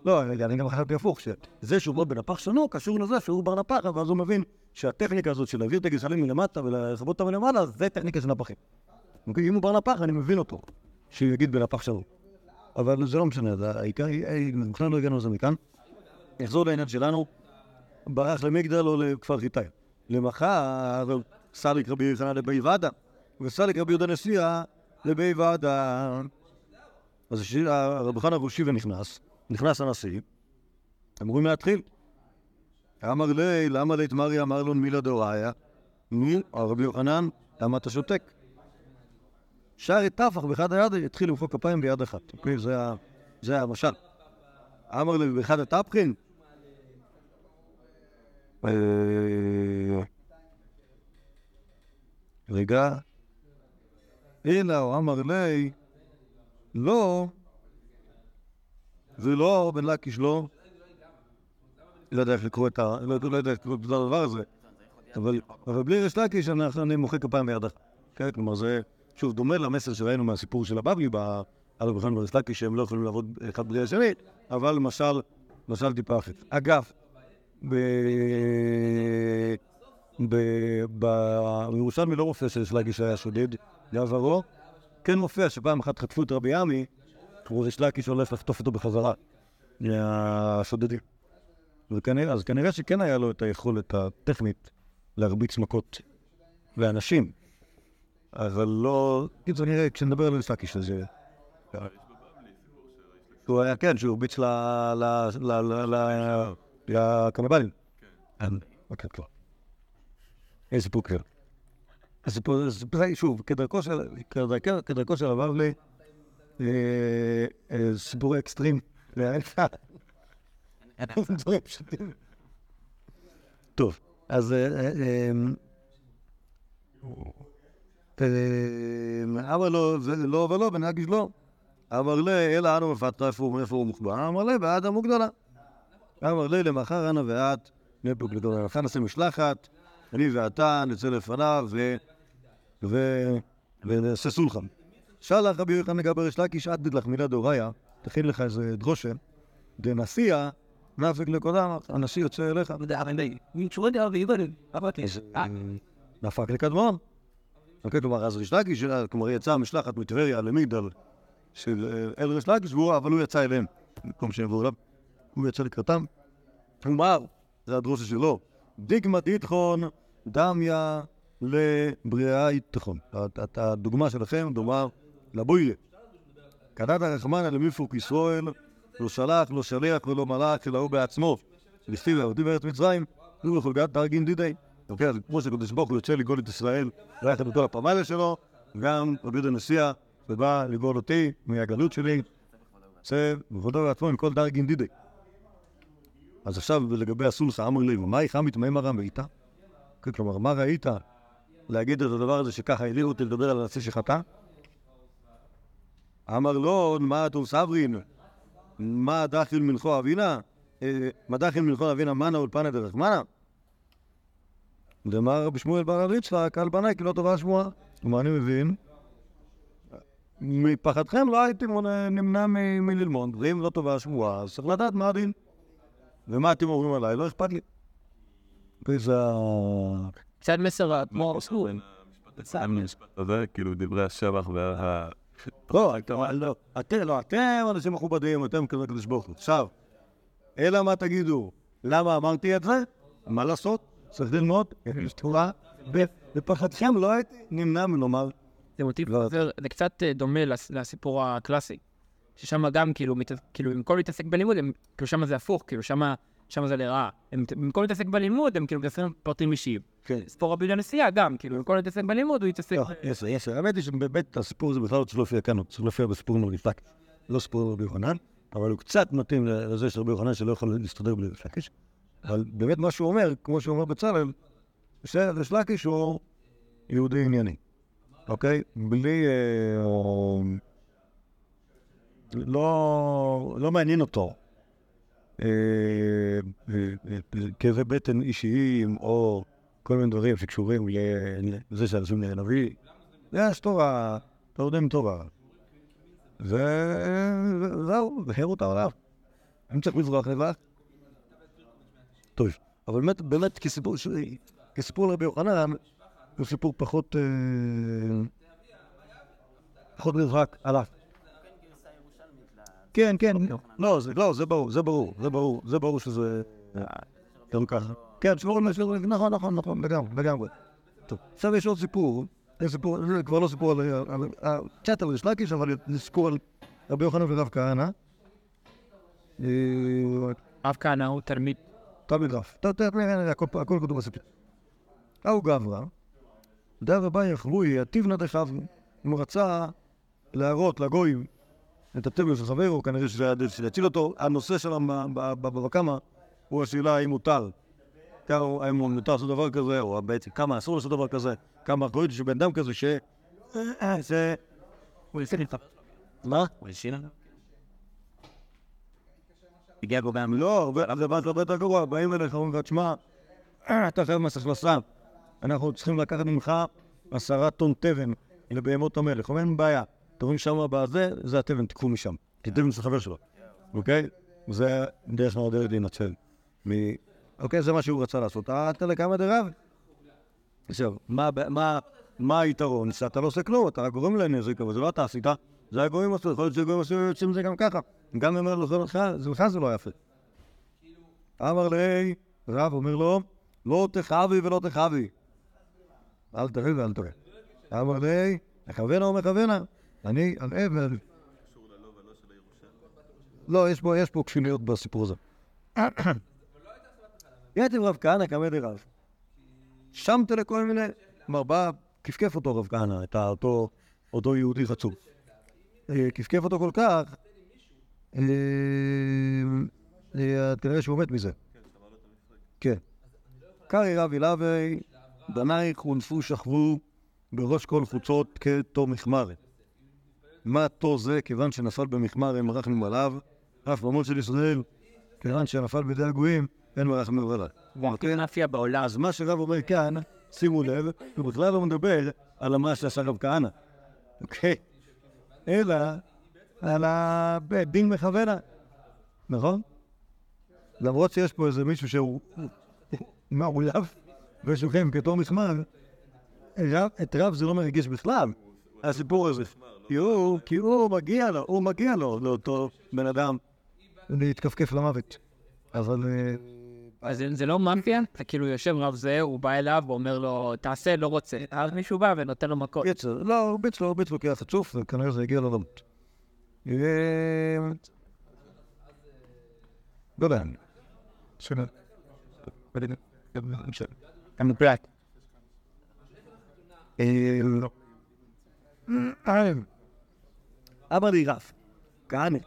לא, אני גם חשבתי הפוך, שזה שהוא אומר בנפח שנוא קשור לזה שהוא בר נפחם, ואז הוא מבין שהטכניקה הזאת של להעביר את הגזלים מלמטה ולכבות אותם מלמעלה, זה טכניקה של נפחים. אוקיי? אם הוא בר נפח, אני מבין אותו, שהוא יגיד בנפח שנוא. אבל זה לא משנה, זה העיקר, אה, בכלל לא הגענו לזה מכאן. נחזור לעניין שלנו, ברח למגדל או לכפר חיטאי. למחר סליק רבי יוחנן לבי ועדה, וסליק רבי יהודה נשיאה לבי ועדה. אז רבי חנן ראשי ונכנס, נכנס הנשיא, אמורים להתחיל. אמר לי, למה לית מרי אמר לו מילה דאוריה? מי? רבי יוחנן, למה אתה שותק? שער טפח באחד היד, התחיל למחוא כפיים ביד אחת. אוקיי, זה המשל. אמר לי, באחד הטפחין? אה, רגע. אלא אמר לי, לא, ולא בן לקיש לא. לא יודע איך לקרוא את ה... לא לא יודע איך לקרוא את הדבר הזה. אבל בלי ריש לקיש אני מוחא כפיים ביד אחת. כן, כלומר זה, שוב, דומה למסר שראינו מהסיפור של הבבלי, על רבי וריש לקיש, שהם לא יכולים לעבוד אחד בלי השני, אבל למשל, למשל טיפה אחרת. אגב, ב... ב... ב- בירושלמי לא מופיע שריש לקיש היה שודד לעברו, כן מופיע שפעם אחת חטפו את רבי עמי, וריש לקיש הולך לחטוף אותו בחזרה מהשודדים. וכנראה, אז כנראה שכן היה לו את היכולת הטכנית להרביץ מכות לאנשים. אבל לא... קיצור, נראה, כשנדבר על ריש לקיש, אז... אה, הוא היה, כן, שהוא הרביץ ל... לקנבלים. כן. אוקיי, טוב. איזה סיפור כזה. הסיפור, שוב, כדרכו של, הבבלי, אה, אה, סיפורי אקסטרים. דברים פשוטים. טוב, אז אה, אה, לו, זה לא ולא, בנהגיש לא. אמר לי, אלא אנו מפתחה איפה הוא מוחבא, אמר לי, בעד המוגדלה. אמר לי, למחר אנה ואת, נפוק לגדולה. לכן נעשה משלחת, אני ואתה נצא לפניו. ונעשה סולחן. שלח רבי יוחנן לגבי ריש לקיש, עד לך מילה דאוריה, תכין לך איזה דרושה, דנסיע, נפק לקודם, הנשיא יוצא אליך, נפק לקדמון. אוקיי, כלומר, אז ריש לקיש, אה, כלומר, יצאה משלחת מטבריה למגדל של אה, אל ריש לקיש, אבל הוא יצא אליהם, במקום שהם יבואו אליו. הוא יצא לקראתם. אמר, זה הדרושה שלו, דיגמא דיתחון דמיה לבריאה הת- הדוגמה שלכם דומה לבויה. כדת הרחמנא למיפוק ישראל, לא שלח, לא שליח ולא מלאך, אלא הוא בעצמו. לפי היהודים בארץ מצרים, הוא בחולגת דרגין דידי. אוקיי, אז כמו שקדוש ברוך הוא יוצא לגאול את ישראל, לא יחד בכל הפמליה שלו, גם רבי יהודה נשיאה, ובא לגאול אותי מהגלות שלי, זה בכבודו ובעצמו עם כל דרגין דידי. אז עכשיו לגבי הסולחה, אמר לי, מה איכה מתמהם הרם ואיתה? כן, כלומר, מה ראית להגיד את הדבר הזה שככה העלירו אותי לדבר על הנשיא שחטא? אמר לו, מה אתו סברין? מה דחיל מנחו אבינה? אה, מה דחיל מנחו אבינה מנה אולפנה דרחמנה? דאמר רבי שמואל בר רב יצחק, על בניי כי לא טובה השמועה. כלומר, אני מבין, מפחדכם לא הייתי נמנע מללמוד, ואם לא טובה השמועה, אז צריך לדעת מה הדין. ומה אתם אומרים עליי? לא אכפת לי. וזה. קצת מסר כמו הזה, כאילו דברי השבח וה... לא, אתם, לא, אתם, לא, אתם אנשים מכובדים, אתם כזה קדוש ברוך הוא. עכשיו, אלא מה תגידו? למה אמרתי את זה? מה לעשות? צריך ללמוד, יש תורה, ופחדכם לא הייתי נמנע מלומר. זה מוטיב לא. זה קצת אה, דומה לס- לסיפור הקלאסי. ששם גם כאילו, מת- כאילו במקום להתעסק בלימוד, הם, כאילו שם זה הפוך, כאילו שם, שם זה לרעה. הם, במקום להתעסק בלימוד, הם כאילו מתעסקים בפרטים אישיים. כן. סיפור רבי נשיאה גם, כאילו במקום להתעסק בלימוד, הוא יתעסק... לא, יש, יש, האמת היא שבאמת הסיפור הזה בכלל לא צריך להופיע כאן, הוא צריך להופיע בסיפור ריפלק. לא סיפור רבי יוחנן, אבל הוא קצת מתאים לזה של רבי יוחנן שלא יכול להסתדר בלי ריפלקיש. אבל באמת מה שהוא אומר, כמו שהוא אומר בצלאל, שריש לקיש הוא יהודי ענייני, אוקיי? בלי... לא, לא מעניין אותו אה, אה, אה, כאבי בטן אישיים, או כל מיני דברים שקשורים לזה שאנשים נביא. יש תורה, לומדים תורה. וזהו, וחירות העולם. אם צריך לברוח לבד. טוב, אבל באמת, באמת כסיפור, כסיפור לרבי יוחנן, הוא סיפור פחות, פחות נזרק עליו. כן, כן, לא, זה, לא, זה ברור, זה ברור, זה ברור, זה ברור שזה גם ככה. כן, שמור על השלום, נכון, נכון, נכון, לגמרי, לגמרי. טוב, עכשיו יש עוד סיפור, זה סיפור, זה כבר לא סיפור על, קצת על ריש לקיש, אבל זה סיפור על רבי יוחנן ורב כהנא. אה, רב כהנא הוא תלמיד. תלמיד רב. אתה יודע, הכל כתוב בסיפור. ההוא גברא, דאב אביי יחבוי, יתיב נא. אם הוא רצה להראות לגויים הטבע של חברו, כנראה שזה היה דרך שיציל אותו. הנושא שלם בבבא קמא הוא השאלה האם מותר. כמה- האם מותר לעשות דבר כזה, או בעצם כמה אסור לעשות דבר כזה, כמה אחריות יש לבן אדם כזה ש... אה. הוא איתך. מה? הוא? הגיע גורמי המ... לא, זה בא הרבה יותר גרוע, באים אליך, אומרים לך, תשמע, אה, אתה חייב מס הכנסה, אנחנו צריכים לקחת ממך עשרה טון תבן לבהמות המלך. אין בעיה, תורים שם בזה, זה התבן, תיקחו משם. כי תבן של חבר שלו, אוקיי? זה דרך נורדרת להינצל. מ- אוקיי, זה מה שהוא רצה לעשות. אה, אתה לכמה דרב? עכשיו, מה- היתרון? שאתה לא עושה כלום, אתה רק גורם לנזק, אבל זה לא אתה עשית, זה הגויים עשו, יכול להיות שהגויים עשו יוצאים מזה גם ככה. גם אם אומר לו, זה לך, זה זה לא יפה. אמר לי, רב אומר לו, לא תחבי ולא תחבי. אל תראה ואל תראה. אמר לי, מכוונה או מכוונה? אני אראה ו... לא, יש פה, יש כפילויות בסיפור הזה. יתיב רב כהנא קמא דרב. שמת לכל מיני... כלומר, בא, כפכף אותו רב כהנא, את אותו, אותו יהודי חצוף. אה, כפכף אותו כל כך, אה, אה, כנראה שהוא מת מזה. כן. קרעי רבי לוי, בנייך הונפו שכבו בראש כל חוצות כתו מחמר. מה תו זה, כיוון שנפל במחמר אין מרחמים עליו, אף במות של ישראל, כיוון שנפל בידי הגויים, אין מרחמים עליו. כן, מופיע בעולם. אז מה שרב אומר כאן, שימו לב, הוא בכלל לא מדבר על מה שעשה רב כהנא, אוקיי? אלא על הדין מכוונה, נכון? למרות שיש פה איזה מישהו שהוא מעולב ושוכב כתור מחמר, רב, את רב זה לא מרגיש בכלל, הסיפור הזה. כי הוא, כי הוא מגיע לו, הוא מגיע לו, לאותו בן אדם, להתכפכף למוות. אבל... אה, אז זה- לא מאפיה? אתה כאילו יושב רב זה, הוא בא אליו ואומר לו, תעשה, לא רוצה. אז מישהו בא ונותן לו מכות. קיצר, לא, הוא הרביץ לו, הרביץ לו כי היה חצוף, וכנראה זה הגיע לו למות. אה, לא יודע. מוקלט. אה, לא. אמר לי רב, כהנא,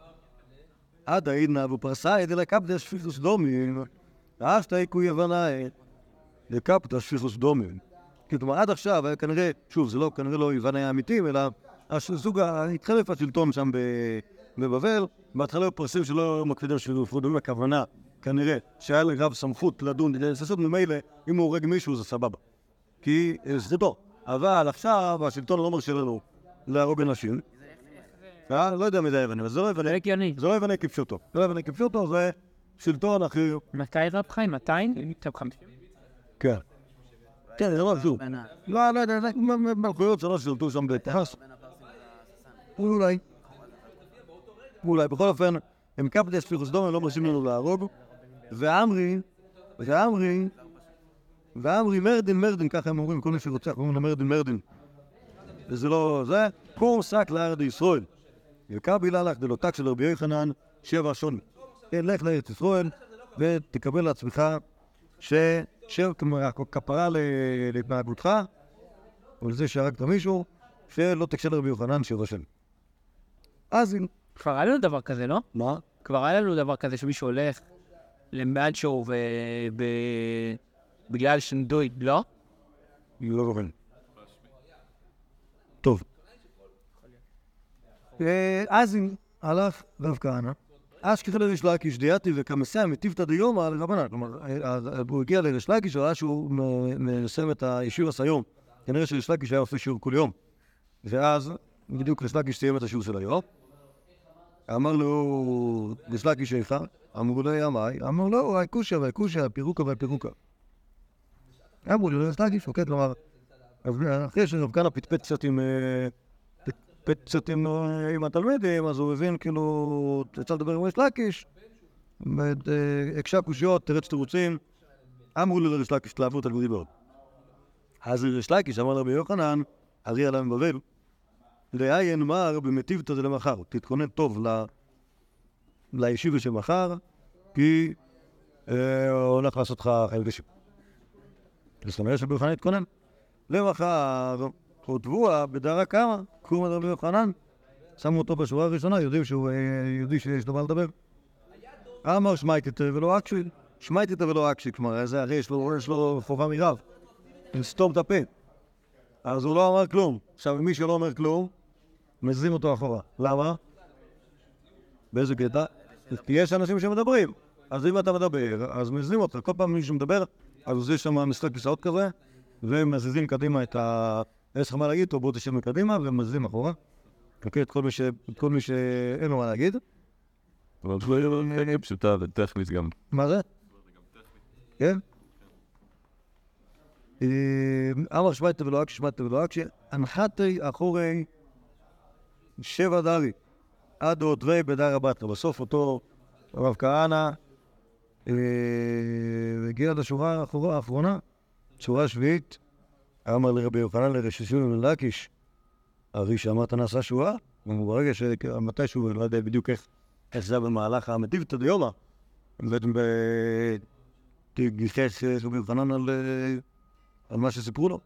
עד העידנא ופרסאי דלקפדא שפיכוס דומים, אשתא איקו יבנאי, לקפדא שפיכוס דומים. כלומר, עד עכשיו היה כנראה, שוב, זה לא, כנראה לא יוון היה אמיתים, אלא הסוג, התחלף השלטון שם בבבל, בהתחלה היו פרסים שלא מקפידים שפיכוס דומים, הכוונה, כנראה, שהיה לרב סמכות לדון, לעשות ממילא, אם הוא הורג מישהו זה סבבה. כי אה, זה טוב. אבל עכשיו השלטון לא מרשה לנו להרוג אנשים. אה? לא יודע מי זה היווני, אבל זה לא זה יווני, הגיוני. זה לא יווני כפשוטו. זה לא יווני כפשוטו, זה שלטון אחר. מתי רב חיים? 200? 250? כן. כן, זה לא שוב. לא, לא יודע, זה מלכויות שלא שלטו שם בטחס. אולי. אולי. בכל אופן, הם פיחוסדום, הם לא מרשים לנו להרוג. ועמרי, ועמרי, ועמרי מרדין מרדין, ככה הם אומרים, כל מי שרוצח, אומרים לו מרדין. וזה לא זה, קור שק לארד ישראל. וקביל הלך דלותק של רבי יוחנן, שבע שון. כן, לך לארץ ישראל, ותקבל לעצמך ש... ש- כלומר, כפרה להתנהגותך, או לזה שהרגת מישהו, שלא תקשה לרבי יוחנן שבע שנים. אז אם... כבר היה לנו דבר כזה, לא? מה? כבר היה לנו דבר כזה שמישהו הולך למעד שואו ו... ב... בגלל שנדויד, לא? לא זוכר. טוב. אה, אז הלך רב כהנא, אשכחא לריש לקיש דיאתי וכמסע מטיבתא דיומא לרבנן. כלומר, אז הוא הגיע לריש לקיש, ראה שהוא מ- מסיים את הישיר הסיום. כנראה שריש לקיש היה עושה שיעור כל יום. ואז, בדיוק ריש לקיש סיים את השיעור של היום. אמר לו, ריש לקיש איכה? אמרו לו, ימי? אמר לו, היקושיה והיקושיה, הפירוקה והפירוקה. אמרו לו, ריש לקיש, אוקיי, כלומר, אז אחרי שרב כהנא פטפט קצת עם... קצת אה, עם התלמידים, אז הוא הבין כאילו, יצא לדבר עם ריש לקיש, אה, הקשה קושיות, תרץ תירוצים, אמרו לו לריש לקיש, תלהבו תלמידי מאוד. אז ריש לקיש אמר לרבי יוחנן, ארי עליו מבבל, לעיין מר במטיבתא דלמחר, תתכונן טוב. לישיבה של מחר, כי אה, הולך לעשות לך חייל גשם. זאת אומרת שרבי יוחנן התכונן. למחר, הוטבוה בדרה קמא, קום רבי יוחנן, שמו אותו בשורה הראשונה, יודעים שהוא אה, יהודי שיש לו מה לדבר. אמר שמייטתא ולא אקשיל, שמייטתא ולא אקשיל, כלומר, זה הרי יש לו, לו חובה מרב, לסתום את הפה. אז הוא לא אמר כלום. עכשיו, מי שלא אומר כלום, מזיזים אותו אחורה. למה? באיזה קטע? כי יש אנשים שמדברים. אז אם אתה מדבר, אז מזיזים אותך. כל פעם מישהו מדבר, אז יש שם משחק כיסאות כזה, ומזיזים קדימה את ה... יש לך מה להגיד, טוב בוא תשב מקדימה, ומזיזים אחורה. אוקיי, את כל מי ש- את כל מי שאין לו מה להגיד. אבל זה פשוטה וטכנית גם. מה זה? כן? אה, אמר שמעתי ולא אקשי, שמעתי ולא אקשי, הנחתי אחורי שבע דרי, עד עודרי בדרה בתרא. בסוף אותו הרב כהנא אה, הגיע לשורה האחורה- האחרונה, שורה שביעית, אמר לרבי יוחנן לרששים ללקיש, הרי שאמרת נעשה שואה, וברגע שמתישהו, לא יודע בדיוק איך, איך זה היה במהלך המטיבתא דיומא, גיחש רבי יוחנן על, על מה שסיפרו לו.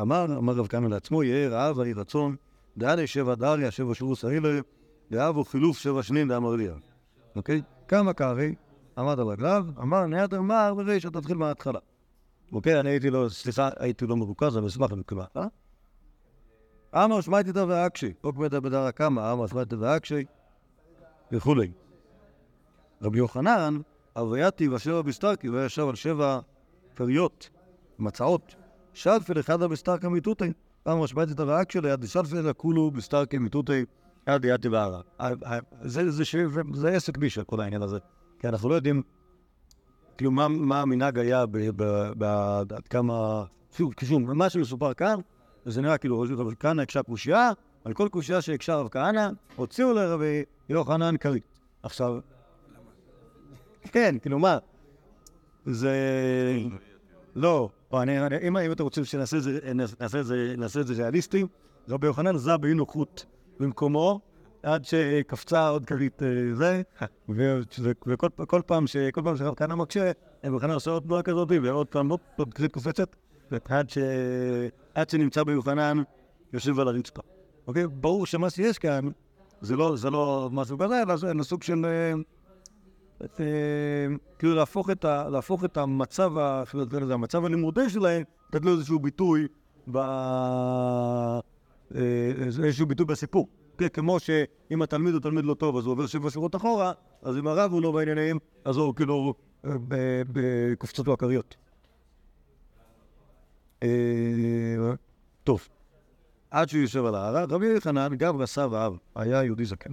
אמר, אמר רב כהנא לעצמו, יהא רעב ויהי רצון, דעלי שבע דריה, שבע שורוס האלה, דאבו חילוף שבע שנין דאמר ליה. אוקיי? כמה קרעי, עמד על רגליו, אמר, נעדר מר ורישא תתחיל מההתחלה. אוקיי, אני הייתי לו, סליחה, הייתי לא מרוכז, אבל אשמח אה? אמר שמעתי תא ואקשי, חוק בית בדרה קמא, אמר שמעתי ואקשי, וכולי. רבי יוחנן, אבייתי ואשר בסתרקי, והיה ישב על שבע פריות, מצעות. שלפי לחדה בסתרקא מיתותי. אמר שמעתי את הרעק שלי, עד שלפי לכולו בסתרקא מיתותי, עד יתי בערה. זה, זה, עסק בישה, כל העניין הזה. כי אנחנו לא יודעים, כאילו, מה, מה המנהג היה עד כמה... שוב, שוב, מה שמסופר כאן, זה נראה כאילו, רבי כהנא הקשה קושייה, על כל קושייה שהקשה רב כהנא, הוציאו לרבי יוחנן כרית. עכשיו, כן, כאילו מה? זה... לא, אם, אתם רוצים שנעשה את זה ריאליסטי, רבי יוחנן זע באי נוחות במקומו, עד שקפצה עוד כרית אה, זה, וכל כל פעם ש- כל פעם שרב כהנא מקשה, רבי יוחנן עושה עוד תנועה כזאת, ועוד פעם עוד כרית קופצת, עד, שנמצא ביוחנן יושב על הרצפה. אוקיי? ברור שמה שיש כאן, זה לא, לא משהו כזה, אלא זה סוג של... אה, אה, כאילו להפוך את, ה, להפוך את המצב, לזה, המצב הלימודי שלהם, לתת לו איזשהו ביטוי, ב, איזשהו ביטוי בסיפור. כמו שאם התלמיד הוא תלמיד לא טוב, אז הוא עובר שבע שורות אחורה, אז אם הרב הוא לא בעניינים, אז הוא כאילו אה, בקופצות לו הכריות. אה, טוב, עד שהוא יושב על ההר, רבי יוחנן, גב רס"ב ואב, היה יהודי זקן.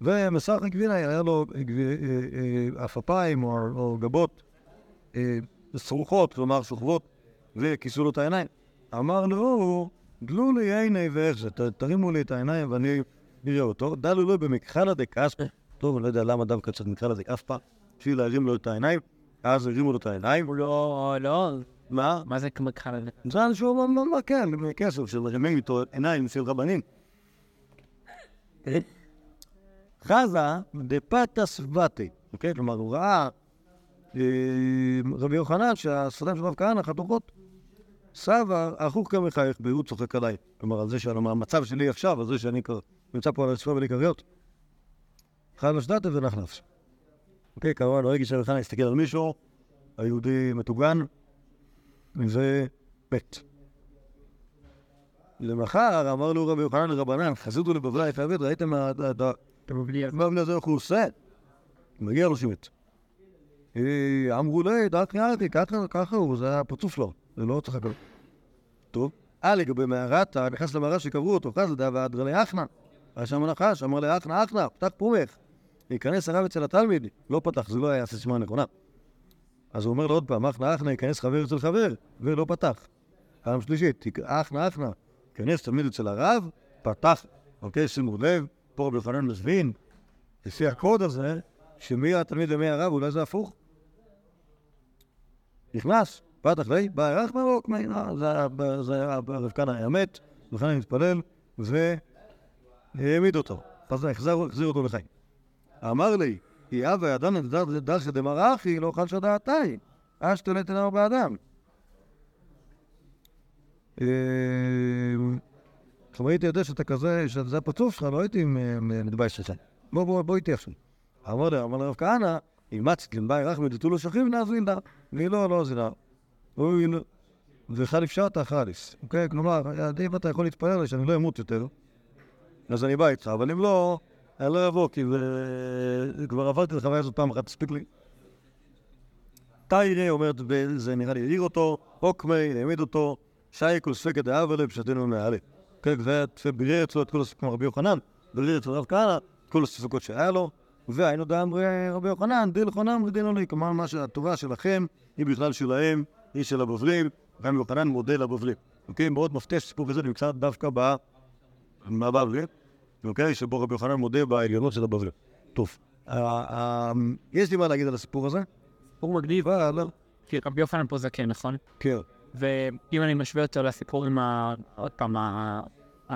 ומסך הגבינה היה לו גבי- אה, עפפיים או, גבות סרוחות, כלומר שוכבות, וכיסו לו את העיניים. אמר לו, דלו לי עיני ואיך זה, תרימו לי את העיניים ואני אראה אותו. דלו לו במכחלה דקספא, טוב, אני לא יודע למה דווקא קצת מכחלה דקספא, בשביל להרים לו את העיניים, אז הרימו לו את העיניים. לא, לא, מה? מה זה כמו ככה? זה אנשים, מה, כן, כסף של מרימים איתו עיניים של רבנים. חזה דפתא סבתי, אוקיי? כלומר, הוא ראה אה, רבי יוחנן שהשפתיים של רב כהנא חתוכות. סבא, אחוך מחייך בי, הוא צוחק עליי. כלומר, על זה שעל המצב שלי עכשיו, על זה שאני נמצא פה על הרצפה בלי כריות. חייב לשדתה ונחנף. אוקיי, כמובן, לא הגיש רבי חנא להסתכל על מישהו, היהודי מטוגן, וזה מת. למחר אמר לו רבי יוחנן לרבנן, חזיתו לבבלי יפה ראיתם מה- בני זה איך הוא עושה? מגיע לו שמת. אה, אמרו לי, דעת ניאלתי, ככה, ככה הוא, זה הפרצוף שלו, זה לא צריך לקבל. טוב, אה לגבי מערתה, נכנס למערה שקברו אותו, חס לדעה ואדרלי אחנה. היה שם נחש, אמר לי, אחנה, פתח פומך. ייכנס הרב אצל התלמיד, לא פתח, זה לא היה הסיסמה הנכונה. אז הוא אומר לו עוד פעם, אחנה, אחנה, ייכנס חבר אצל חבר, ולא פתח. פעם שלישית, אחנה, אחנה, ייכנס תלמיד אצל הרב, פתח. אוקיי, שימו לב, פה רבי יוחנן מזמין, לפי הקוד הזה, שמי התלמיד ומי הרב, אולי זה הפוך. נכנס, פתח לי, בא ערך מרוק, זה היה רב כהנא היה מת, וכהנא מתפלל, והעמיד אותו. אז החזיר אותו לחיים. אמר לי, כי אבא ידען את דרכא דמר אחי, לא אכל שדעתי, אשתולת אליו באדם. אה, אם הייתי יודע שאתה כזה, שזה הפרצוף שלך, לא הייתי מתבייש לך. בוא, בוא, בוא איתי עכשיו. אמר לרב כהנא, אימצת למבאי רחמי דתו לו שכיב נאזין לה. אני לא, לא זינה. וחליף שעת חליף. אוקיי? כלומר, אם אתה יכול להתפלל לי שאני לא אמות יותר, אז אני בא איתך, אבל אם לא, אני לא אבוא, כי כבר עברתי את החוויה הזאת פעם אחת, תספיק לי. תיירי אומרת, זה נראה לי העיר אותו, אוקמי, העמיד אותו, שייקו ספקת דאבלה, פשטנו מעלה. כן, זה בירר אצלו את כל הסיפורים רבי יוחנן, בירר אצל רב כהנא, כל הספקות שהיה לו, והיינו דאמרי רבי יוחנן, דיל חונם ודינו לי, כלומר מה שהטובה שלכם היא בכלל שלהם, היא של הבבלים, רבי יוחנן מודה לבבלים. אוקיי, מאוד מפתיע שהסיפור הזה נמצא דווקא בבבלים, אוקיי, שבו רבי יוחנן מודה בעליונות של הבבלים. טוב, יש לי מה להגיד על הסיפור הזה? סיפור מגניב, כי רבי יוחנן פה זקן, נכון? כן. ואם אני משווה אותו לסיפור עם ה... עוד פעם.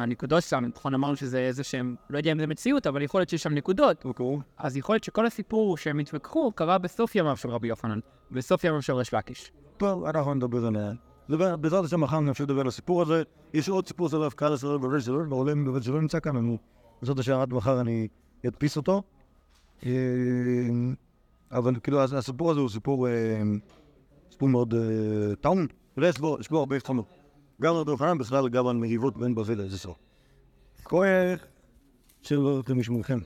הנקודות שם, נכון אמרנו שזה איזה שהם, לא יודע אם זה מציאות, אבל יכול להיות שיש שם נקודות. אוקיי. אז יכול להיות שכל הסיפור שהם התווכחו קרה בסוף ימיו של רבי יוחנן, בסוף ימיו של ריש לקיש. טוב, אנחנו נדבר עליה. בעזרת השם מחר נמשיך לדבר על הסיפור הזה. יש עוד סיפור של רב קהל ישראל בבית שלו, בעולם בבית שלו נמצא כאן, אני... בעזרת השם עד מחר אני אדפיס אותו. אה, אבל כאילו הסיפור הזה הוא סיפור, אה, סיפור מאוד אה, טעון. ויש בו, יש בו הרבה חומר. גם על יוחנן בכלל, גם על מריבות בין בבל לאיזה סוף. כוח שלא אתם משמעכם.